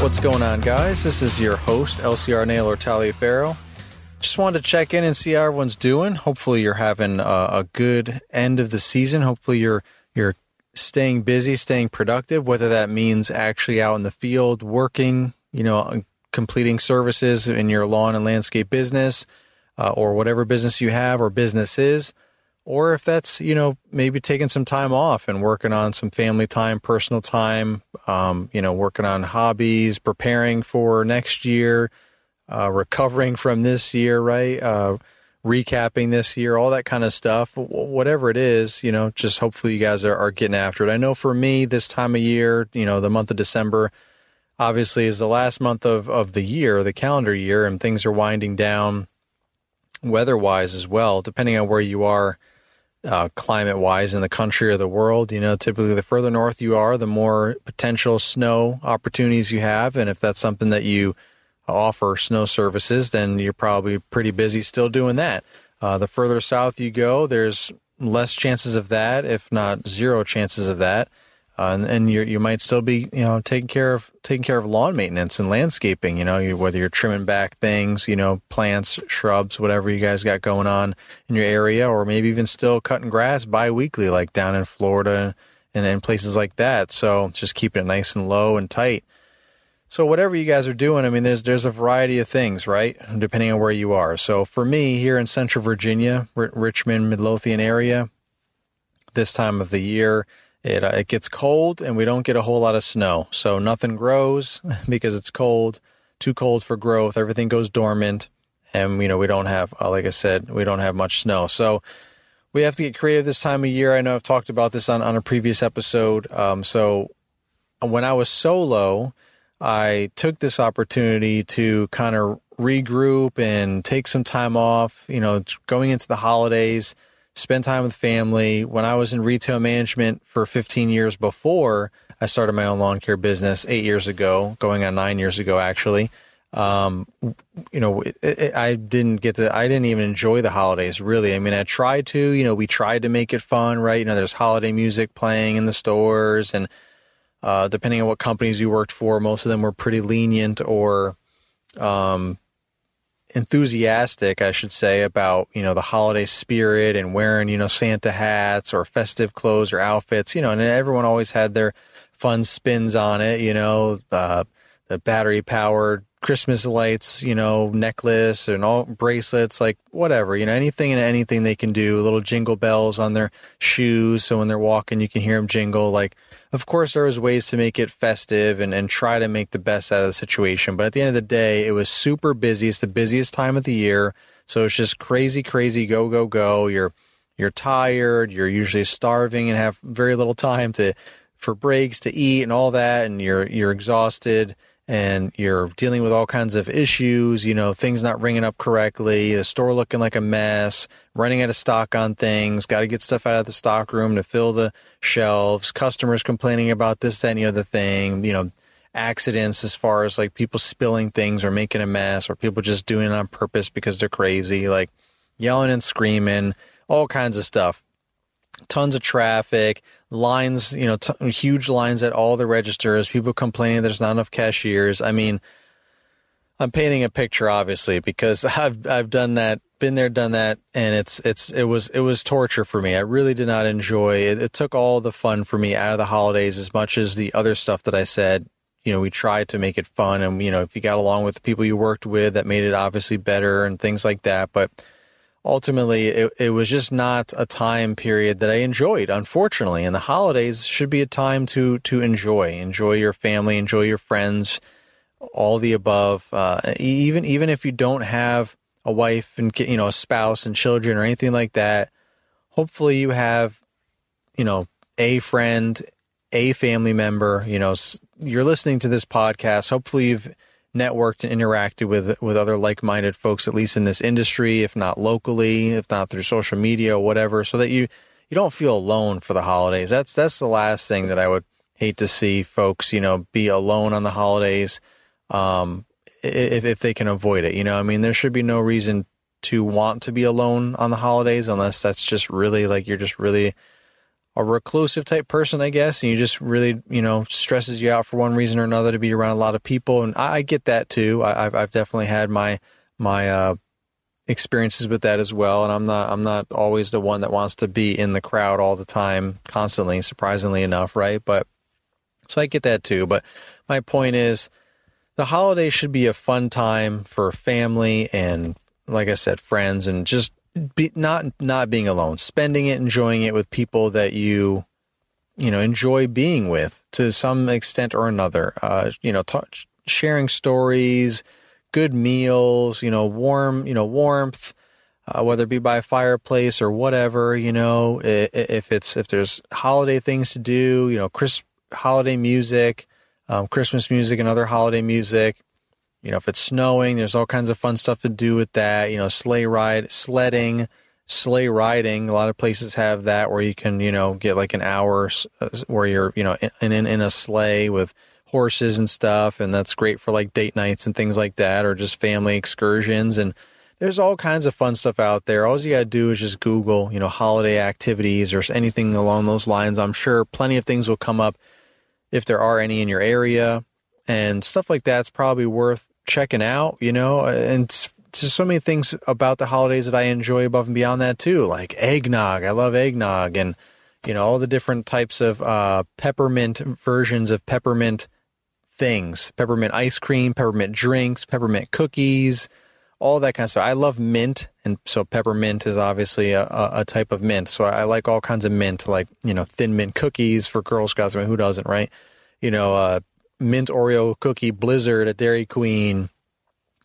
What's going on, guys? This is your host, LCR Naylor Taliaferro. Just wanted to check in and see how everyone's doing. Hopefully, you're having a, a good end of the season. Hopefully, you're you're staying busy, staying productive. Whether that means actually out in the field working, you know, completing services in your lawn and landscape business, uh, or whatever business you have or business is or if that's you know maybe taking some time off and working on some family time personal time um, you know working on hobbies preparing for next year uh, recovering from this year right uh, recapping this year all that kind of stuff whatever it is you know just hopefully you guys are, are getting after it i know for me this time of year you know the month of december obviously is the last month of, of the year the calendar year and things are winding down weather wise as well depending on where you are uh, climate wise in the country or the world. You know, typically the further north you are, the more potential snow opportunities you have. And if that's something that you offer snow services, then you're probably pretty busy still doing that. Uh, the further south you go, there's less chances of that, if not zero chances of that uh, and, and you you might still be you know taking care of taking care of lawn maintenance and landscaping. You know, you, whether you're trimming back things, you know, plants, shrubs, whatever you guys got going on in your area, or maybe even still cutting grass bi-weekly, like down in Florida and in places like that. So just keeping it nice and low and tight. So whatever you guys are doing, I mean, there's there's a variety of things, right? Depending on where you are. So for me, here in Central Virginia, R- Richmond, Midlothian area, this time of the year it, uh, it gets cold and we don't get a whole lot of snow. So nothing grows because it's cold, too cold for growth. Everything goes dormant. And, you know, we don't have, uh, like I said, we don't have much snow. So we have to get creative this time of year. I know I've talked about this on, on a previous episode. Um, so when I was solo, I took this opportunity to kind of regroup and take some time off, you know, going into the holidays spend time with family. When I was in retail management for 15 years before I started my own lawn care business eight years ago, going on nine years ago, actually. Um, you know, it, it, I didn't get the, I didn't even enjoy the holidays really. I mean, I tried to, you know, we tried to make it fun, right? You know, there's holiday music playing in the stores and, uh, depending on what companies you worked for, most of them were pretty lenient or, um, enthusiastic, I should say, about, you know, the holiday spirit and wearing, you know, Santa hats or festive clothes or outfits, you know, and everyone always had their fun spins on it, you know, uh, the battery powered Christmas lights, you know, necklace and all bracelets, like whatever, you know, anything and anything they can do, little jingle bells on their shoes. So when they're walking, you can hear them jingle. Like, of course, there was ways to make it festive and, and try to make the best out of the situation. But at the end of the day, it was super busy. It's the busiest time of the year. So it's just crazy, crazy, go, go, go. You're, you're tired. You're usually starving and have very little time to, for breaks to eat and all that. And you're, you're exhausted and you're dealing with all kinds of issues, you know, things not ringing up correctly, the store looking like a mess, running out of stock on things, got to get stuff out of the stock room to fill the shelves, customers complaining about this, that, and the other thing, you know, accidents as far as like people spilling things or making a mess or people just doing it on purpose because they're crazy, like yelling and screaming, all kinds of stuff. Tons of traffic, lines, you know, t- huge lines at all the registers, people complaining there's not enough cashiers. I mean, I'm painting a picture obviously because I've I've done that, been there, done that, and it's it's it was it was torture for me. I really did not enjoy it. It took all the fun for me out of the holidays as much as the other stuff that I said. You know, we tried to make it fun, and you know, if you got along with the people you worked with, that made it obviously better and things like that. But ultimately it, it was just not a time period that I enjoyed, unfortunately. And the holidays should be a time to to enjoy, enjoy your family, enjoy your friends, all the above. Uh, even even if you don't have a wife and you know a spouse and children or anything like that, hopefully you have you know a friend, a family member. You know, you're listening to this podcast. Hopefully you've networked and interacted with with other like-minded folks at least in this industry if not locally if not through social media or whatever so that you you don't feel alone for the holidays that's that's the last thing that i would hate to see folks, you know, be alone on the holidays. Um, if, if they can avoid it, you know, I mean, there should be no reason to want to be alone on the holidays unless that's just really like you're just really a reclusive type person, I guess, and you just really, you know, stresses you out for one reason or another to be around a lot of people. And I, I get that too. I, have I've definitely had my, my, uh, experiences with that as well. And I'm not, I'm not always the one that wants to be in the crowd all the time, constantly, surprisingly enough. Right. But so I get that too. But my point is the holiday should be a fun time for family and, like I said, friends and just be not not being alone, spending it, enjoying it with people that you you know enjoy being with to some extent or another. Uh, you know, t- sharing stories, good meals, you know, warm, you know, warmth. Uh, whether it be by a fireplace or whatever, you know, if it's if there's holiday things to do, you know, Chris holiday music, um, Christmas music, and other holiday music, you know, if it's snowing, there's all kinds of fun stuff to do with that. You know, sleigh ride, sledding, sleigh riding. A lot of places have that where you can, you know, get like an hour uh, where you're, you know, in, in, in a sleigh with horses and stuff. And that's great for like date nights and things like that, or just family excursions. And there's all kinds of fun stuff out there. All you got to do is just Google, you know, holiday activities or anything along those lines. I'm sure plenty of things will come up if there are any in your area and stuff like that's probably worth checking out, you know, and there's so many things about the holidays that I enjoy above and beyond that too, like eggnog. I love eggnog and, you know, all the different types of uh, peppermint versions of peppermint things, peppermint ice cream, peppermint drinks, peppermint cookies, all that kind of stuff. I love mint. And so peppermint is obviously a, a type of mint. So I like all kinds of mint, like, you know, thin mint cookies for Girl Scouts. I mean, who doesn't, right? You know, uh, mint Oreo cookie blizzard at Dairy Queen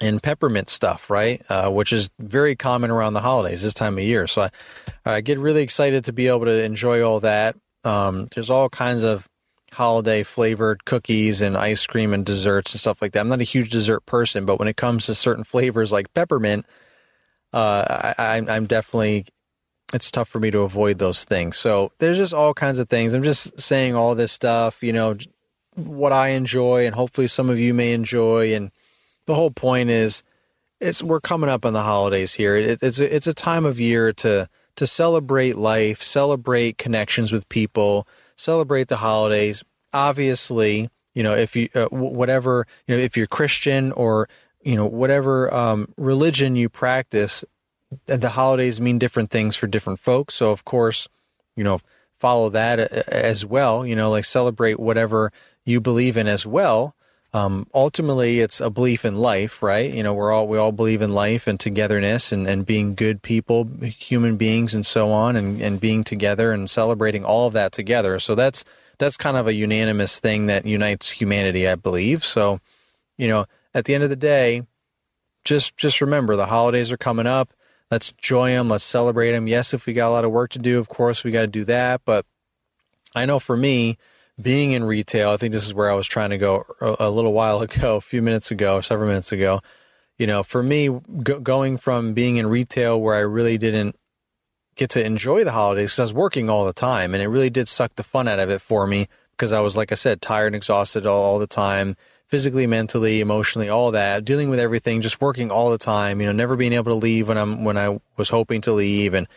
and peppermint stuff, right? Uh, which is very common around the holidays this time of year. So I, I get really excited to be able to enjoy all that. Um, there's all kinds of holiday flavored cookies and ice cream and desserts and stuff like that. I'm not a huge dessert person, but when it comes to certain flavors like peppermint, uh, I, I'm definitely it's tough for me to avoid those things. So there's just all kinds of things. I'm just saying all this stuff, you know, what I enjoy and hopefully some of you may enjoy. And the whole point is, it's we're coming up on the holidays here. It, it's a, it's a time of year to to celebrate life, celebrate connections with people, celebrate the holidays. Obviously, you know if you uh, whatever you know if you're Christian or you know whatever um, religion you practice, the holidays mean different things for different folks. So of course, you know follow that uh, as well. You know, like celebrate whatever you believe in as well. Um, ultimately, it's a belief in life, right? You know, we're all we all believe in life and togetherness and, and being good people, human beings, and so on, and, and being together and celebrating all of that together. So that's that's kind of a unanimous thing that unites humanity, I believe. So, you know, at the end of the day, just just remember the holidays are coming up. Let's enjoy them. Let's celebrate them. Yes, if we got a lot of work to do, of course we got to do that. But I know for me, being in retail, I think this is where I was trying to go a, little while ago, a few minutes ago, several minutes ago. You know, for me, go, going from being in retail where I really didn't get to enjoy the holidays because I was working all the time and it really did suck the fun out of it for me because I was, like I said, tired and exhausted all, all the time, physically, mentally, emotionally, all that, dealing with everything, just working all the time, you know, never being able to leave when I'm, when I was hoping to leave and,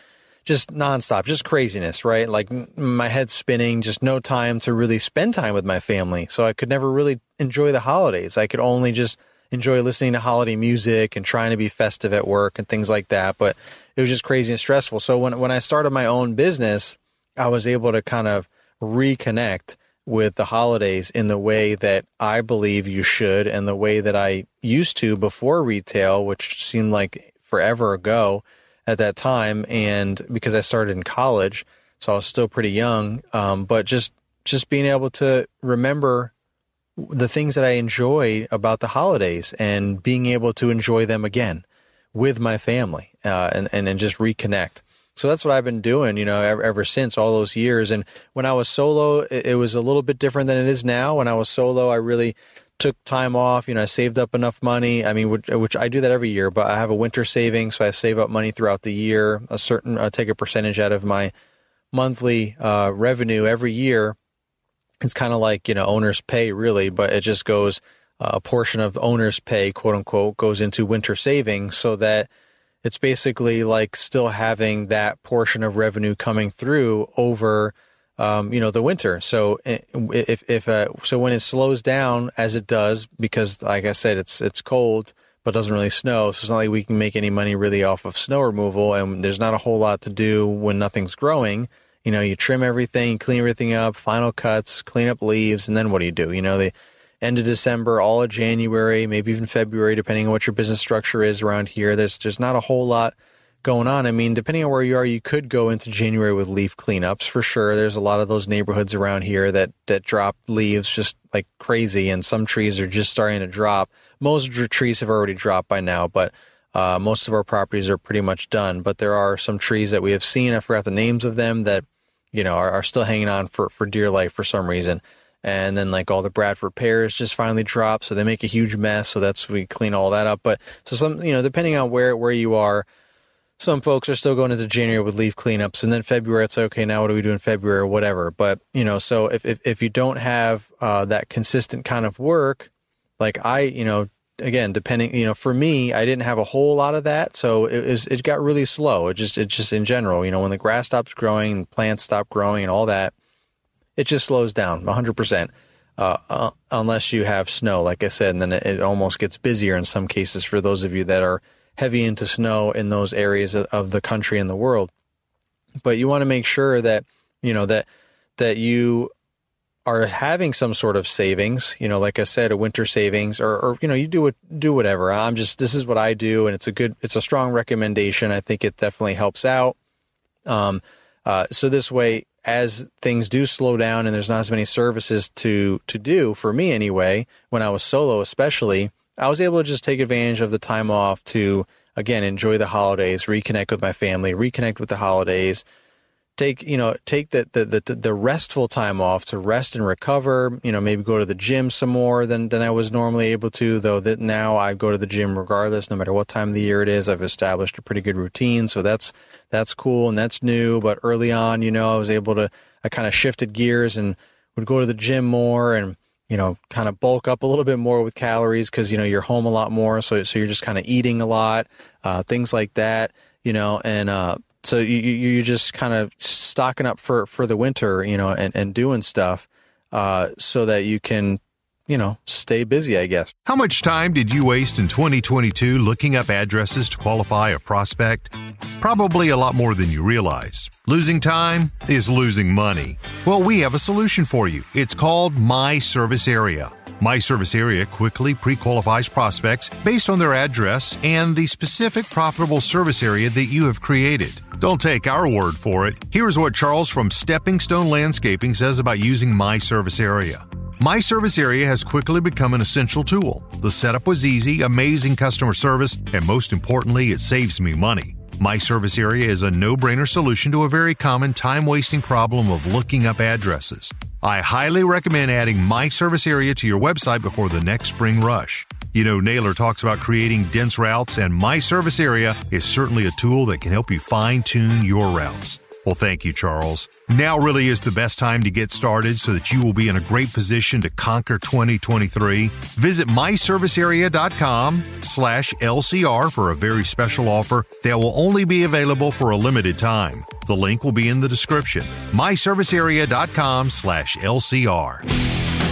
just nonstop, just craziness, right? Like my head spinning, just no time to really spend time with my family. So I could never really enjoy the holidays. I could only just enjoy listening to holiday music and trying to be festive at work and things like that. But it was just crazy and stressful. So when, when I started my own business, I was able to kind of reconnect with the holidays in the way that I believe you should and the way that I used to before retail, which seemed like forever ago at that time, and because I started in college, so I was still pretty young. Um, but just just being able to remember the things that I enjoy about the holidays and being able to enjoy them again with my family uh, and, and and just reconnect. So that's what I've been doing, you know, ever, ever, since all those years. And when I was solo, it, it was a little bit different than it is now. When I was solo, I really took time off. You know, I saved up enough money. I mean, which, which, I do that every year, but I have a winter savings, so I save up money throughout the year. A certain, I take a percentage out of my monthly uh, revenue every year, it's kind of like you know owner's pay really, but it just goes uh, a portion of owner's pay, quote unquote, goes into winter savings, so that it's basically like still having that portion of revenue coming through over um, you know the winter. So eh, if if uh, so when it slows down as it does because like I said it's it's cold but doesn't really snow. So it's not like we can make any money really off of snow removal and there's not a whole lot to do when nothing's growing. You know, you trim everything, clean everything up, final cuts, clean up leaves, and then what do you do? You know, the end of December, all of January, maybe even February, depending on what your business structure is around here. There's there's not a whole lot going on. I mean, depending on where you are, you could go into January with leaf cleanups for sure. There's a lot of those neighborhoods around here that that drop leaves just like crazy, and some trees are just starting to drop. Most trees have already dropped by now, but uh, most of our properties are pretty much done. But there are some trees that we have seen. I forgot the names of them that you know are, are still hanging on for for dear life for some reason. And then like all the Bradford pears just finally drop, so they make a huge mess. So that's we clean all that up. But so some you know depending on where where you are some folks are still going into January with leaf cleanups, and then February it's okay. Now what do we do in February or whatever? But you know, so if if, if you don't have uh, that consistent kind of work, like I, you know, again, depending, you know, for me, I didn't have a whole lot of that, so it was it got really slow. It just it just in general, you know, when the grass stops growing, plants stop growing, and all that, it just slows down 100 percent. Uh, uh, unless you have snow, like I said, and then it, it almost gets busier in some cases for those of you that are heavy into snow in those areas of the country and the world. But you want to make sure that, you know, that, that you are having some sort of savings, you know, like I said, a winter savings or, or, you know, you do it, do whatever. I'm just, this is what I do. And it's a good, it's a strong recommendation. I think it definitely helps out. Um, uh, so this way, as things do slow down and there's not as many services to, to do for me anyway, when I was solo, especially, I was able to just take advantage of the time off to again enjoy the holidays, reconnect with my family, reconnect with the holidays, take you know take the the the, the restful time off to rest and recover. You know, maybe go to the gym some more than than I was normally able to. Though that now I go to the gym regardless, no matter what time of the year it is. I've established a pretty good routine, so that's that's cool and that's new. But early on, you know, I was able to I kind of shifted gears and would go to the gym more and you know, kind of bulk up a little bit more with calories because, you know, you're home a lot more. So, so you're just kind of eating a lot, uh, things like that, you know, and, uh, so you, you're just kind of stocking up for, for the winter, you know, and, and doing stuff, uh, so that you can, you know, stay busy, I guess. How much time did you waste in 2022 looking up addresses to qualify a prospect? Probably a lot more than you realize. Losing time is losing money. Well, we have a solution for you. It's called My Service Area. My Service Area quickly pre qualifies prospects based on their address and the specific profitable service area that you have created. Don't take our word for it. Here's what Charles from Stepping Stone Landscaping says about using My Service Area. My Service Area has quickly become an essential tool. The setup was easy, amazing customer service, and most importantly, it saves me money. My Service Area is a no brainer solution to a very common time wasting problem of looking up addresses. I highly recommend adding My Service Area to your website before the next spring rush. You know, Naylor talks about creating dense routes, and My Service Area is certainly a tool that can help you fine tune your routes. Well, thank you, Charles. Now really is the best time to get started so that you will be in a great position to conquer 2023. Visit myservicearea.com slash LCR for a very special offer that will only be available for a limited time. The link will be in the description. myservicearea.com slash LCR.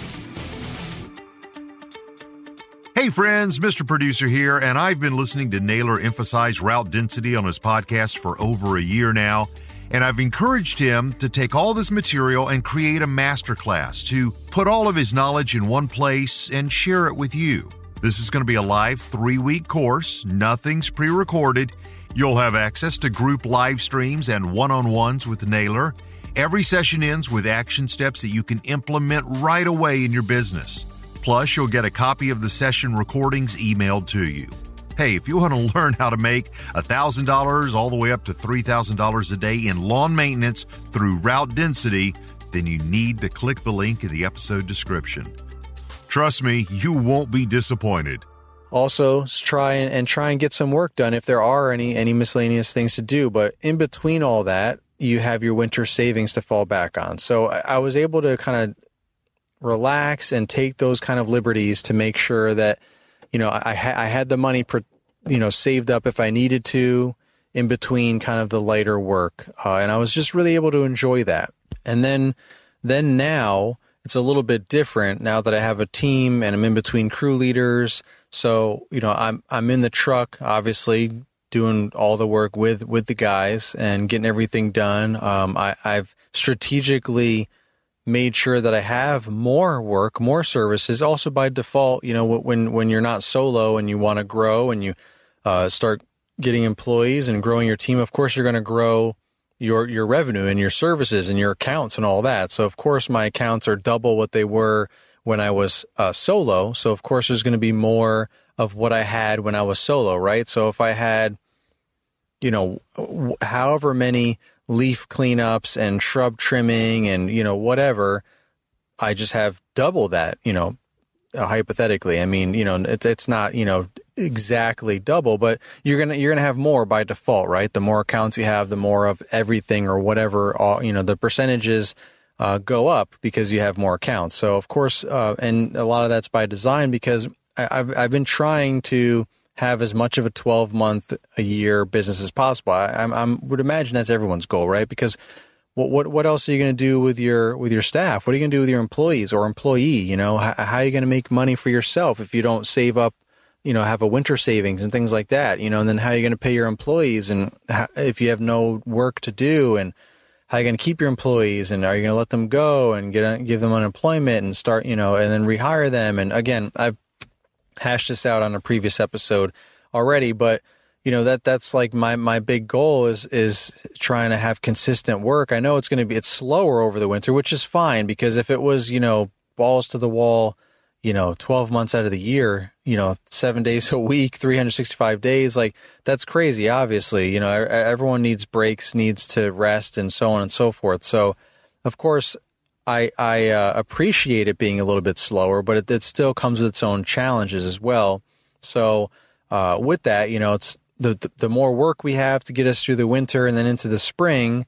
Hey friends, Mr. Producer here, and I've been listening to Naylor emphasize route density on his podcast for over a year now, and I've encouraged him to take all this material and create a masterclass to put all of his knowledge in one place and share it with you. This is going to be a live three week course, nothing's pre recorded. You'll have access to group live streams and one on ones with Naylor. Every session ends with action steps that you can implement right away in your business. Plus, you'll get a copy of the session recordings emailed to you. Hey, if you want to learn how to make $1,000 all the way up to $3,000 a day in lawn maintenance through route density, then you need to click the link in the episode description. Trust me, you won't be disappointed. Also, try and, and try and get some work done if there are any any miscellaneous things to do. But in between all that, you have your winter savings to fall back on. So I, I was able to kind of relax and take those kind of liberties to make sure that you know I, I had the money you know saved up if I needed to in between kind of the lighter work, uh, and I was just really able to enjoy that. And then then now it's a little bit different now that I have a team and I'm in between crew leaders. So you know I'm I'm in the truck obviously doing all the work with with the guys and getting everything done. Um, I, I've strategically made sure that I have more work, more services. Also by default, you know, when when you're not solo and you want to grow and you uh, start getting employees and growing your team, of course you're going to grow your your revenue and your services and your accounts and all that. So of course my accounts are double what they were when I was uh, solo. So of course there's going to be more of what I had when I was solo, right? So if I had you know however many leaf cleanups and shrub trimming and you know whatever i just have double that you know uh, hypothetically. I mean you know it's it's not you know exactly double but you're going to you're going to have more by default right? The more accounts you have the more of everything or whatever all you know the percentages uh, go up because you have more accounts. So of course uh, and a lot of that's by design because I, I've I've been trying to have as much of a 12 month a year business as possible. I, I'm, I'm would imagine that's everyone's goal, right? Because what what what else are you going to do with your with your staff? What are you going to do with your employees or employee? You know, how, how are you going to make money for yourself if you don't save up? You know, have a winter savings and things like that. You know, and then how are you going to pay your employees and how, if you have no work to do and how are you going to keep your employees and are you going to let them go and get give them unemployment and start you know and then rehire them and again I've hashed this out on a previous episode already, but you know that that's like my my big goal is is trying to have consistent work. I know it's going to be it's slower over the winter, which is fine because if it was you know balls to the wall, you know, 12 months out of the year, you know, 7 days a week, 365 days, like that's crazy obviously. You know, everyone needs breaks, needs to rest and so on and so forth. So, of course, I I uh, appreciate it being a little bit slower, but it, it, still comes with its own challenges as well. So uh, with that, you know, it's the, the, more work we have to get us through the winter and then into the spring,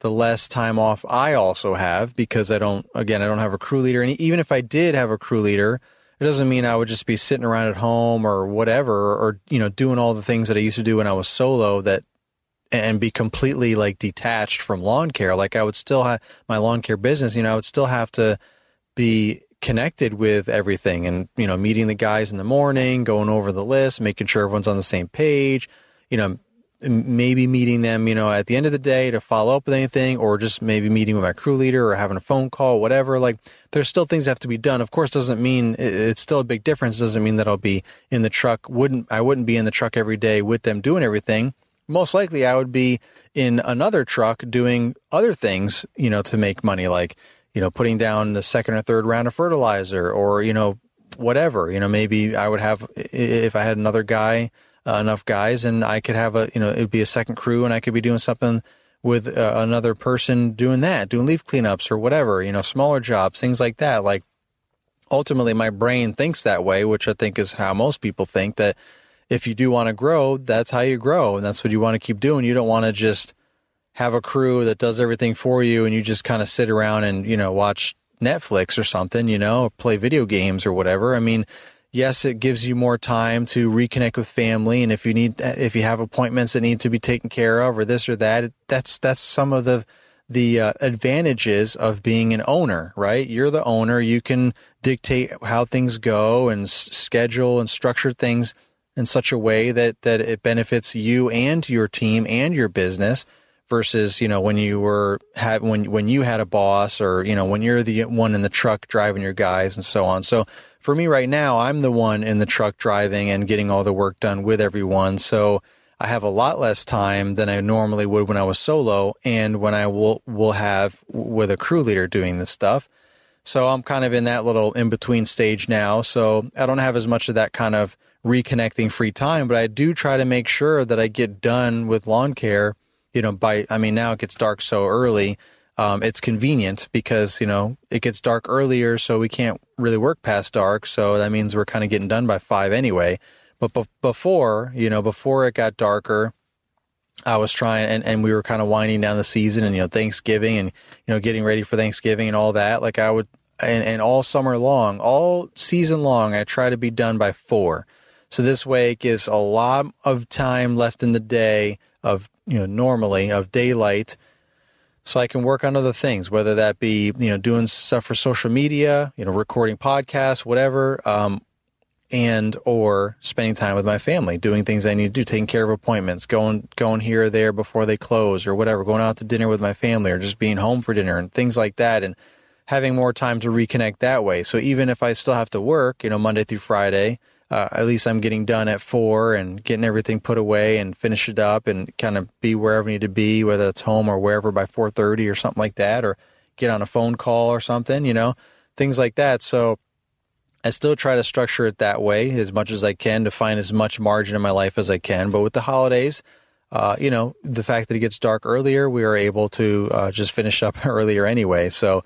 the less time off I also have because I don't again I don't have a crew leader, and even if I did have a crew leader, it doesn't mean I would just be sitting around at home or whatever, or you know doing all the things that I used to do when I was solo that and be completely like detached from lawn care. Like I would still have my lawn care business, you know, I would still have to be connected with everything and, you know, meeting the guys in the morning, going over the list, making sure everyone's on the same page, you know, maybe meeting them, you know, at the end of the day to follow up with anything or just maybe meeting with my crew leader or having a phone call, whatever. Like there's still things that have to be done. Of course, doesn't mean it's still a big difference. Doesn't mean that I'll be in the truck. Wouldn't, I wouldn't be in the truck every day with them doing everything most likely I would be in another truck doing other things, you know, to make money, like, you know, putting down the second or third round of fertilizer or, you know, whatever. You know, maybe I would have, if I had another guy, uh, enough guys, and I could have a, you know, it'd be a second crew and I could be doing something with uh, another person doing that, doing leaf cleanups or whatever, you know, smaller jobs, things like that. Like, ultimately, my brain thinks that way, which I think is how most people think that if you do want to grow, that's how you grow. And that's what you want to keep doing. You don't want to just have a crew that does everything for you and you just kind of sit around and, you know, watch Netflix or something, you know, play video games or whatever. I mean, yes, it gives you more time to reconnect with family. And if you need, if you have appointments that need to be taken care of or this or that, that's, that's some of the, the uh, advantages of being an owner, right? You're the owner. You can dictate how things go and s- schedule and structure things in such a way that that it benefits you and your team and your business versus you know when you were have when when you had a boss or you know when you're the one in the truck driving your guys and so on. So for me right now i'm the one in the truck driving and getting all the work done with everyone. So i have a lot less time than i normally would when i was solo and when i will will have with a crew leader doing this stuff. So I'm kind of in that little in between stage now. So I don't have as much of that kind of reconnecting free time, but I do try to make sure that I get done with lawn care, you know, by, I mean, now it gets dark so early. Um, it's convenient because, you know, it gets dark earlier, so we can't really work past dark. So that means we're kind of getting done by five anyway. But be- before, you know, before it got darker, I was trying and, and we were kind of winding down the season and, you know, Thanksgiving and, you know, getting ready for Thanksgiving and all that. Like I would, and, and all summer long, all season long, I try to be done by four. So this way it gives a lot of time left in the day of, you know, normally of daylight. So I can work on other things, whether that be, you know, doing stuff for social media, you know, recording podcasts, whatever, um, and or spending time with my family, doing things I need to do, taking care of appointments, going going here or there before they close or whatever, going out to dinner with my family or just being home for dinner and things like that and having more time to reconnect that way. So even if I still have to work, you know, Monday through Friday, uh, at least I'm getting done at four and getting everything put away and finish it up and kind of be wherever I need to be, whether it's home or wherever by 4:30 or something like that, or get on a phone call or something, you know, things like that. So I still try to structure it that way as much as I can to find as much margin in my life as I can. But with the holidays, uh, you know, the fact that it gets dark earlier, we are able to uh, just finish up earlier anyway. So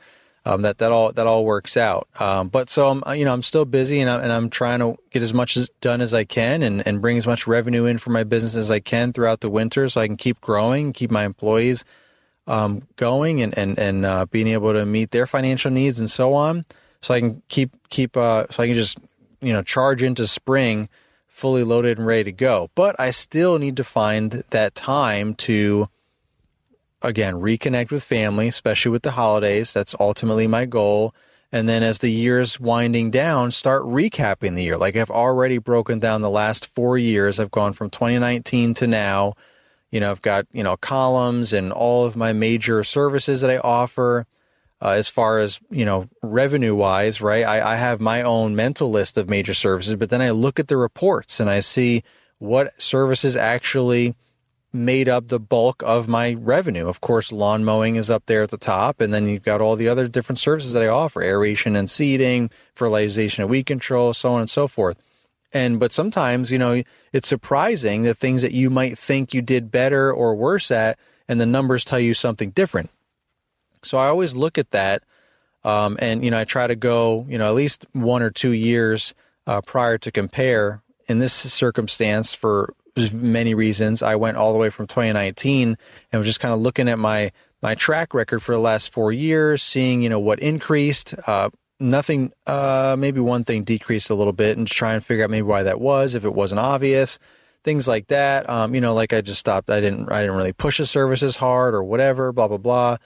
um, that that all that all works out. Um, but so I'm you know I'm still busy and I'm, and I'm trying to get as much as done as I can and, and bring as much revenue in for my business as I can throughout the winter so I can keep growing, keep my employees um, going and and and uh, being able to meet their financial needs and so on. So I can keep keep uh, so I can just you know charge into spring fully loaded and ready to go. But I still need to find that time to again, reconnect with family, especially with the holidays. That's ultimately my goal. And then as the year's winding down, start recapping the year. Like I've already broken down the last four years. I've gone from 2019 to now. You know, I've got, you know, columns and all of my major services that I offer. Uh, as far as, you know, revenue wise, right? I, I have my own mental list of major services, but then I look at the reports and I see what services actually made up the bulk of my revenue. Of course, lawn mowing is up there at the top, and then you've got all the other different services that I offer aeration and seeding, fertilization and weed control, so on and so forth. And but sometimes, you know, it's surprising the things that you might think you did better or worse at, and the numbers tell you something different. So I always look at that, um, and you know, I try to go, you know, at least one or two years uh, prior to compare. In this circumstance, for there's many reasons. I went all the way from 2019 and was just kind of looking at my my track record for the last four years, seeing you know what increased. Uh, nothing, uh, maybe one thing decreased a little bit, and try and figure out maybe why that was if it wasn't obvious. Things like that. Um, you know, like I just stopped. I didn't. I didn't really push the services hard or whatever. Blah blah blah.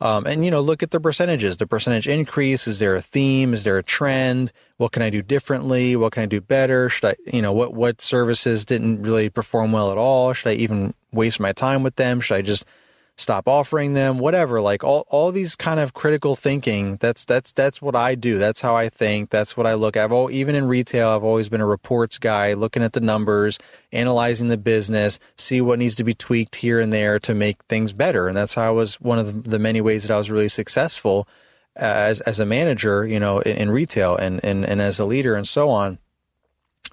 Um, and you know, look at the percentages. The percentage increase. Is there a theme? Is there a trend? What can I do differently? What can I do better? Should I, you know, what what services didn't really perform well at all? Should I even waste my time with them? Should I just stop offering them, whatever. Like all, all these kind of critical thinking. That's that's that's what I do. That's how I think. That's what I look at. I've all, even in retail, I've always been a reports guy, looking at the numbers, analyzing the business, see what needs to be tweaked here and there to make things better. And that's how I was one of the, the many ways that I was really successful as as a manager, you know, in, in retail and, and and as a leader and so on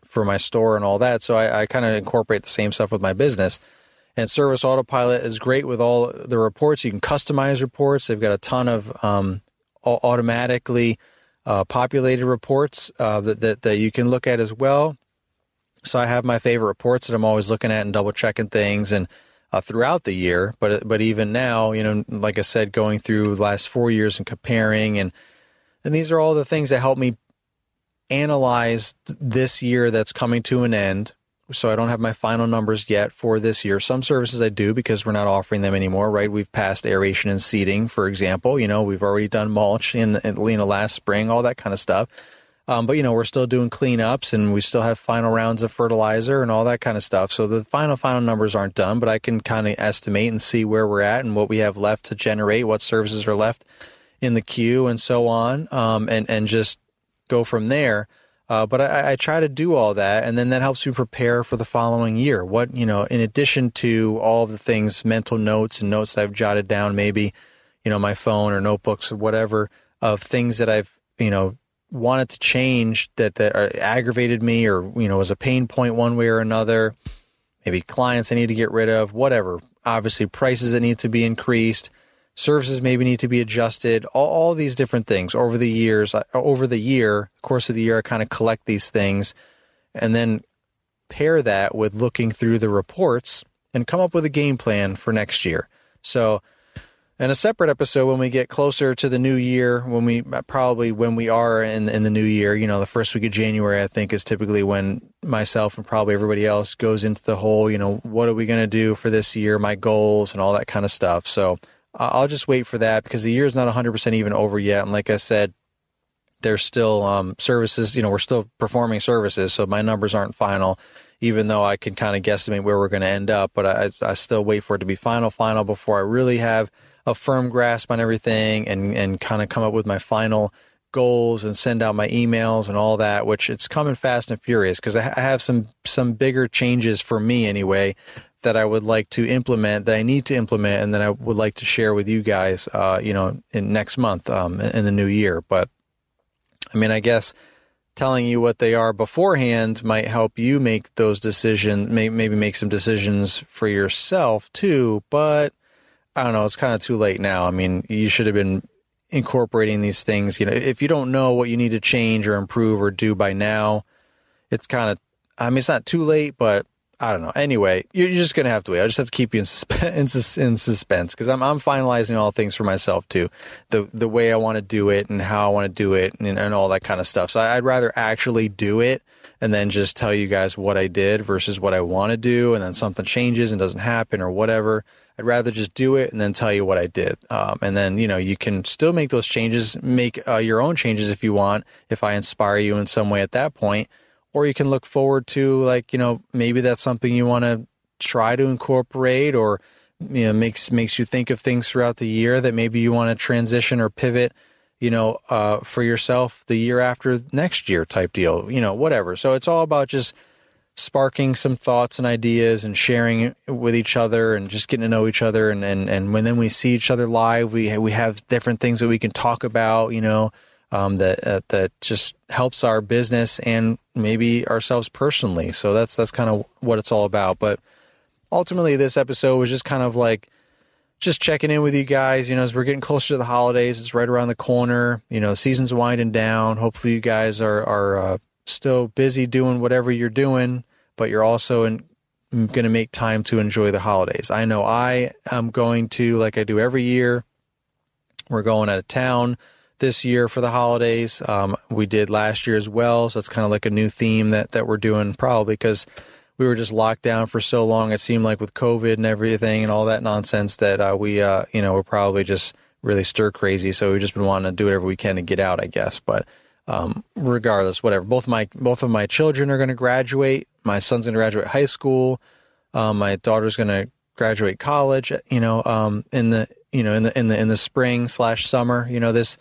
for my store and all that. So I, I kind of incorporate the same stuff with my business. And Service Autopilot is great with all the reports. You can customize reports. They've got a ton of um, automatically uh, populated reports uh, that, that, that you can look at as well. So I have my favorite reports that I'm always looking at and double checking things and uh, throughout the year. But but even now, you know, like I said, going through the last four years and comparing and and these are all the things that help me analyze this year that's coming to an end so I don't have my final numbers yet for this year. Some services I do because we're not offering them anymore, right? We've passed aeration and seeding, for example. You know, we've already done mulch in, Lena last spring, all that kind of stuff. Um, but you know, we're still doing cleanups and we still have final rounds of fertilizer and all that kind of stuff. So the final final numbers aren't done, but I can kind of estimate and see where we're at and what we have left to generate, what services are left in the queue, and so on, um, and and just go from there. Uh, but I, I, try to do all that, and then that helps me prepare for the following year. What you know, in addition to all the things, mental notes and notes that I've jotted down, maybe you know my phone or notebooks or whatever. of things that I've, you know, wanted to change that, that are, aggravated me or, you know, was a pain point one way or another. Maybe clients I need to get rid of, whatever. Obviously, prices that need to be increased, services maybe need to be adjusted, all, all these different things over the years. Uh, over the year, course of the year, I kind of collect these things and then pair that with looking through the reports and come up with a game plan for next year. So, in a separate episode, when we get closer to the new year, when we uh, probably when we are in in the new year, you know, the first week of January, I think is typically when myself and probably everybody else goes into the whole, you know, what are we going to do for this year, my goals, and all that kind of stuff. So I'll just wait for that because the year is not 100% even over yet. And like I said, there's still um, services, you know, we're still performing services, so my numbers aren't final even though I can kind of guesstimate where we're going to end up. But I, I still wait for it to be final, final before I really have a firm grasp on everything and, and kind of come up with my final goals and send out my emails and all that, which it's coming fast and furious because I, I have some, some bigger changes for me anyway that I would like to implement that I need to implement and that I would like to share with you guys, uh, you know, in next month, um, in the new year. But I mean, I guess telling you what they are beforehand might help you make those decisions, may, maybe make some decisions for yourself too. But I don't know, it's kind of too late now. I mean, you should have been incorporating these things. You know, if you don't know what you need to change or improve or do by now, it's kind of, I mean, it's not too late, but I don't know. Anyway, you're just gonna have to wait. I just have to keep you in, suspense, in, suspense because I'm I'm finalizing all things for myself too, the the way I want to do it and how I want to do it and, and all that kind of stuff. So I'd rather actually do it and then just tell you guys what I did versus what I want to do, and then something changes and doesn't happen or whatever. I'd rather just do it and then tell you what I did. Um, and then, you know, you can still make those changes, make uh, your own changes if you want, if I inspire you in some way at that point or you can look forward to like you know maybe that's something you want to try to incorporate or you know makes makes you think of things throughout the year that maybe you want to transition or pivot you know uh, for yourself the year after next year type deal you know whatever. So it's all about just sparking some thoughts and ideas and sharing with each other and just getting to know each other and and, and when then we see each other live we we have different things that we can talk about you know um, that uh, that just helps our business and maybe ourselves personally. So that's that's kind of what it's all about. But ultimately, this episode was just kind of like just checking in with you guys. You know, as we're getting closer to the holidays, it's right around the corner. You know, the season's winding down. Hopefully, you guys are are uh, still busy doing whatever you're doing, but you're also in, going to make time to enjoy the holidays. I know I am going to, like I do every year. We're going out of town this year for the holidays. Um, we did last year as well, so it's kind of like a new theme that that we're doing probably because we were just locked down for so long. It seemed like with COVID and everything and all that nonsense that uh, we, uh, you know, we're probably just really stir crazy. So we've just been wanting to do whatever we can to get out, I guess. But um, regardless, whatever. Both my both of my children are going to graduate. My son's going to graduate high school. Um, my daughter's going to graduate college. You know, um, in the you know in the in the in the spring slash summer. You know this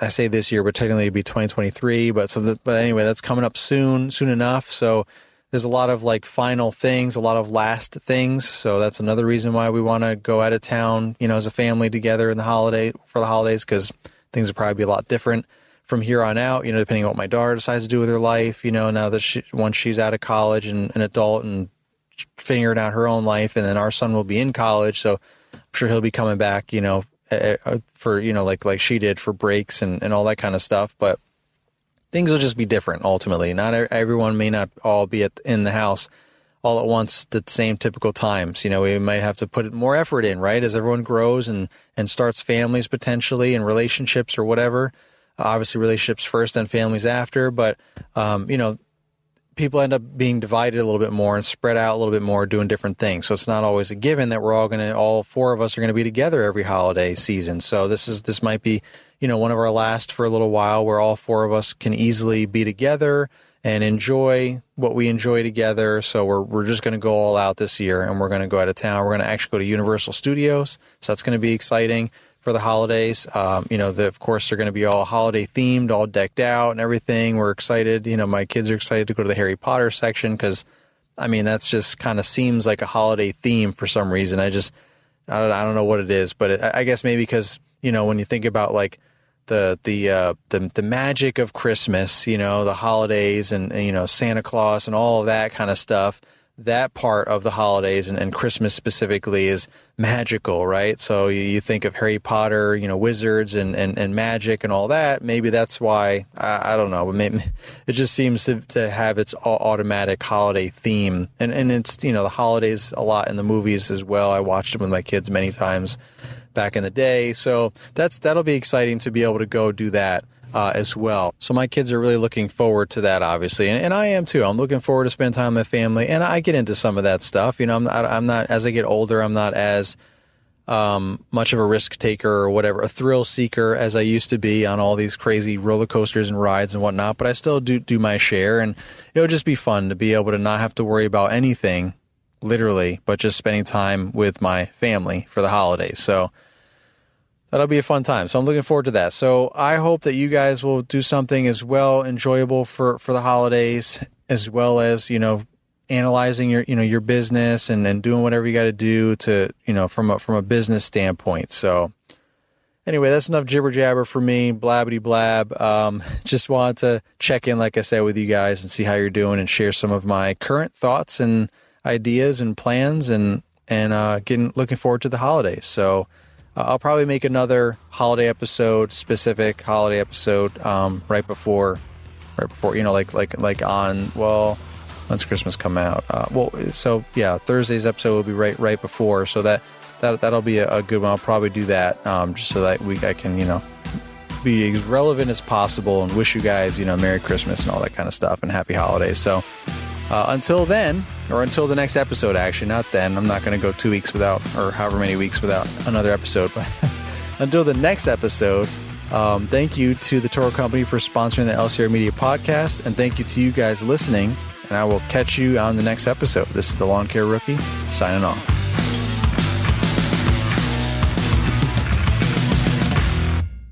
I say this year, but technically it'd be 2023. But so, but anyway, that's coming up soon, soon enough. So there's a lot of like final things, a lot of last things. So that's another reason why we want to go out of town, you know, as a family together in the holiday for the holidays, because things will probably be a lot different from here on out. You know, depending on what my daughter decides to do with her life. You know, now that she once she's out of college and an adult and figuring out her own life, and then our son will be in college, so I'm sure he'll be coming back. You know, for you know like like she did for breaks and and all that kind of stuff but things will just be different ultimately. Not everyone may not all be at, in the house all at once the same typical times. You know we might have to put more effort in right as everyone grows and and starts families potentially and relationships or whatever. Obviously relationships first and families after but um, you know people end up being divided a little bit more and spread out a little bit more doing different things. So it's not always a given that we're all going to, all four of us are going to be together every holiday season. So this is, this might be, you know, one of our last for a little while where all four of us can easily be together and enjoy what we enjoy together. So we're, we're just going to go all out this year and we're going to go out of town. We're going to actually go to Universal Studios. So that's going to be exciting for the holidays. Um, you know, the, of course, they're going to be all holiday themed, all decked out and everything. We're excited. You know, my kids are excited to go to the Harry Potter section because, I mean, that's just kind of seems like a holiday theme for some reason. I just, I don't, I don't know what it is, but it, I guess maybe because, you know, when you think about like the the uh, the the magic of Christmas, you know, the holidays and, and you know Santa Claus and all that kind of stuff that part of the holidays and, and, Christmas specifically is magical, right? So you, think of Harry Potter, you know, wizards and, and, and magic and all that. Maybe that's why, I, I don't know, it just seems to, to have its automatic holiday theme. And, and it's, you know, the holidays a lot in the movies as well. I watched them with my kids many times back in the day. So that's, that'll be exciting to be able to go do that uh, as well. So my kids are really looking forward to that, obviously, and, and I am too. I'm looking forward to spend time with family, and I get into some of that stuff. You know, I'm not, I'm not as I get older, I'm not as um, much of a risk taker or whatever, a thrill seeker as I used to be on all these crazy roller coasters and rides and whatnot. But I still do do my share, and it'll just be fun to be able to not have to worry about anything, literally, but just spending time with my family for the holidays. So that'll be a fun time. So I'm looking forward to that. So I hope that you guys will do something as well enjoyable for for the holidays, as well as you know analyzing your you know your business and, and doing whatever you got to do to you know from a from a business standpoint. So anyway, that's enough jibber jabber for me, blabbity blab. Um, just wanted to check in, like I said, with you guys and see how you're doing and share some of my current thoughts and ideas and plans and and uh, getting looking forward to the holidays. So uh, I'll probably make another holiday episode, specific holiday episode, um, right before, right before you know, like like like on well, when's Christmas come out? Uh, well, so yeah, Thursday's episode will be right right before, so that that that'll be a, a good one. I'll probably do that um, just so that we I can you know be as relevant as possible and wish you guys you know Merry Christmas and all that kind of stuff and Happy Holidays. So uh, until then, or until the next episode, actually, not then. I'm not going to go two weeks without, or however many weeks without another episode. But until the next episode, um, thank you to the Toro Company for sponsoring the LCR Media podcast, and thank you to you guys listening. And I will catch you on the next episode. This is the Lawn Care Rookie signing off.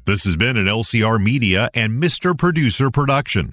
This has been an LCR Media and Mr. Producer production.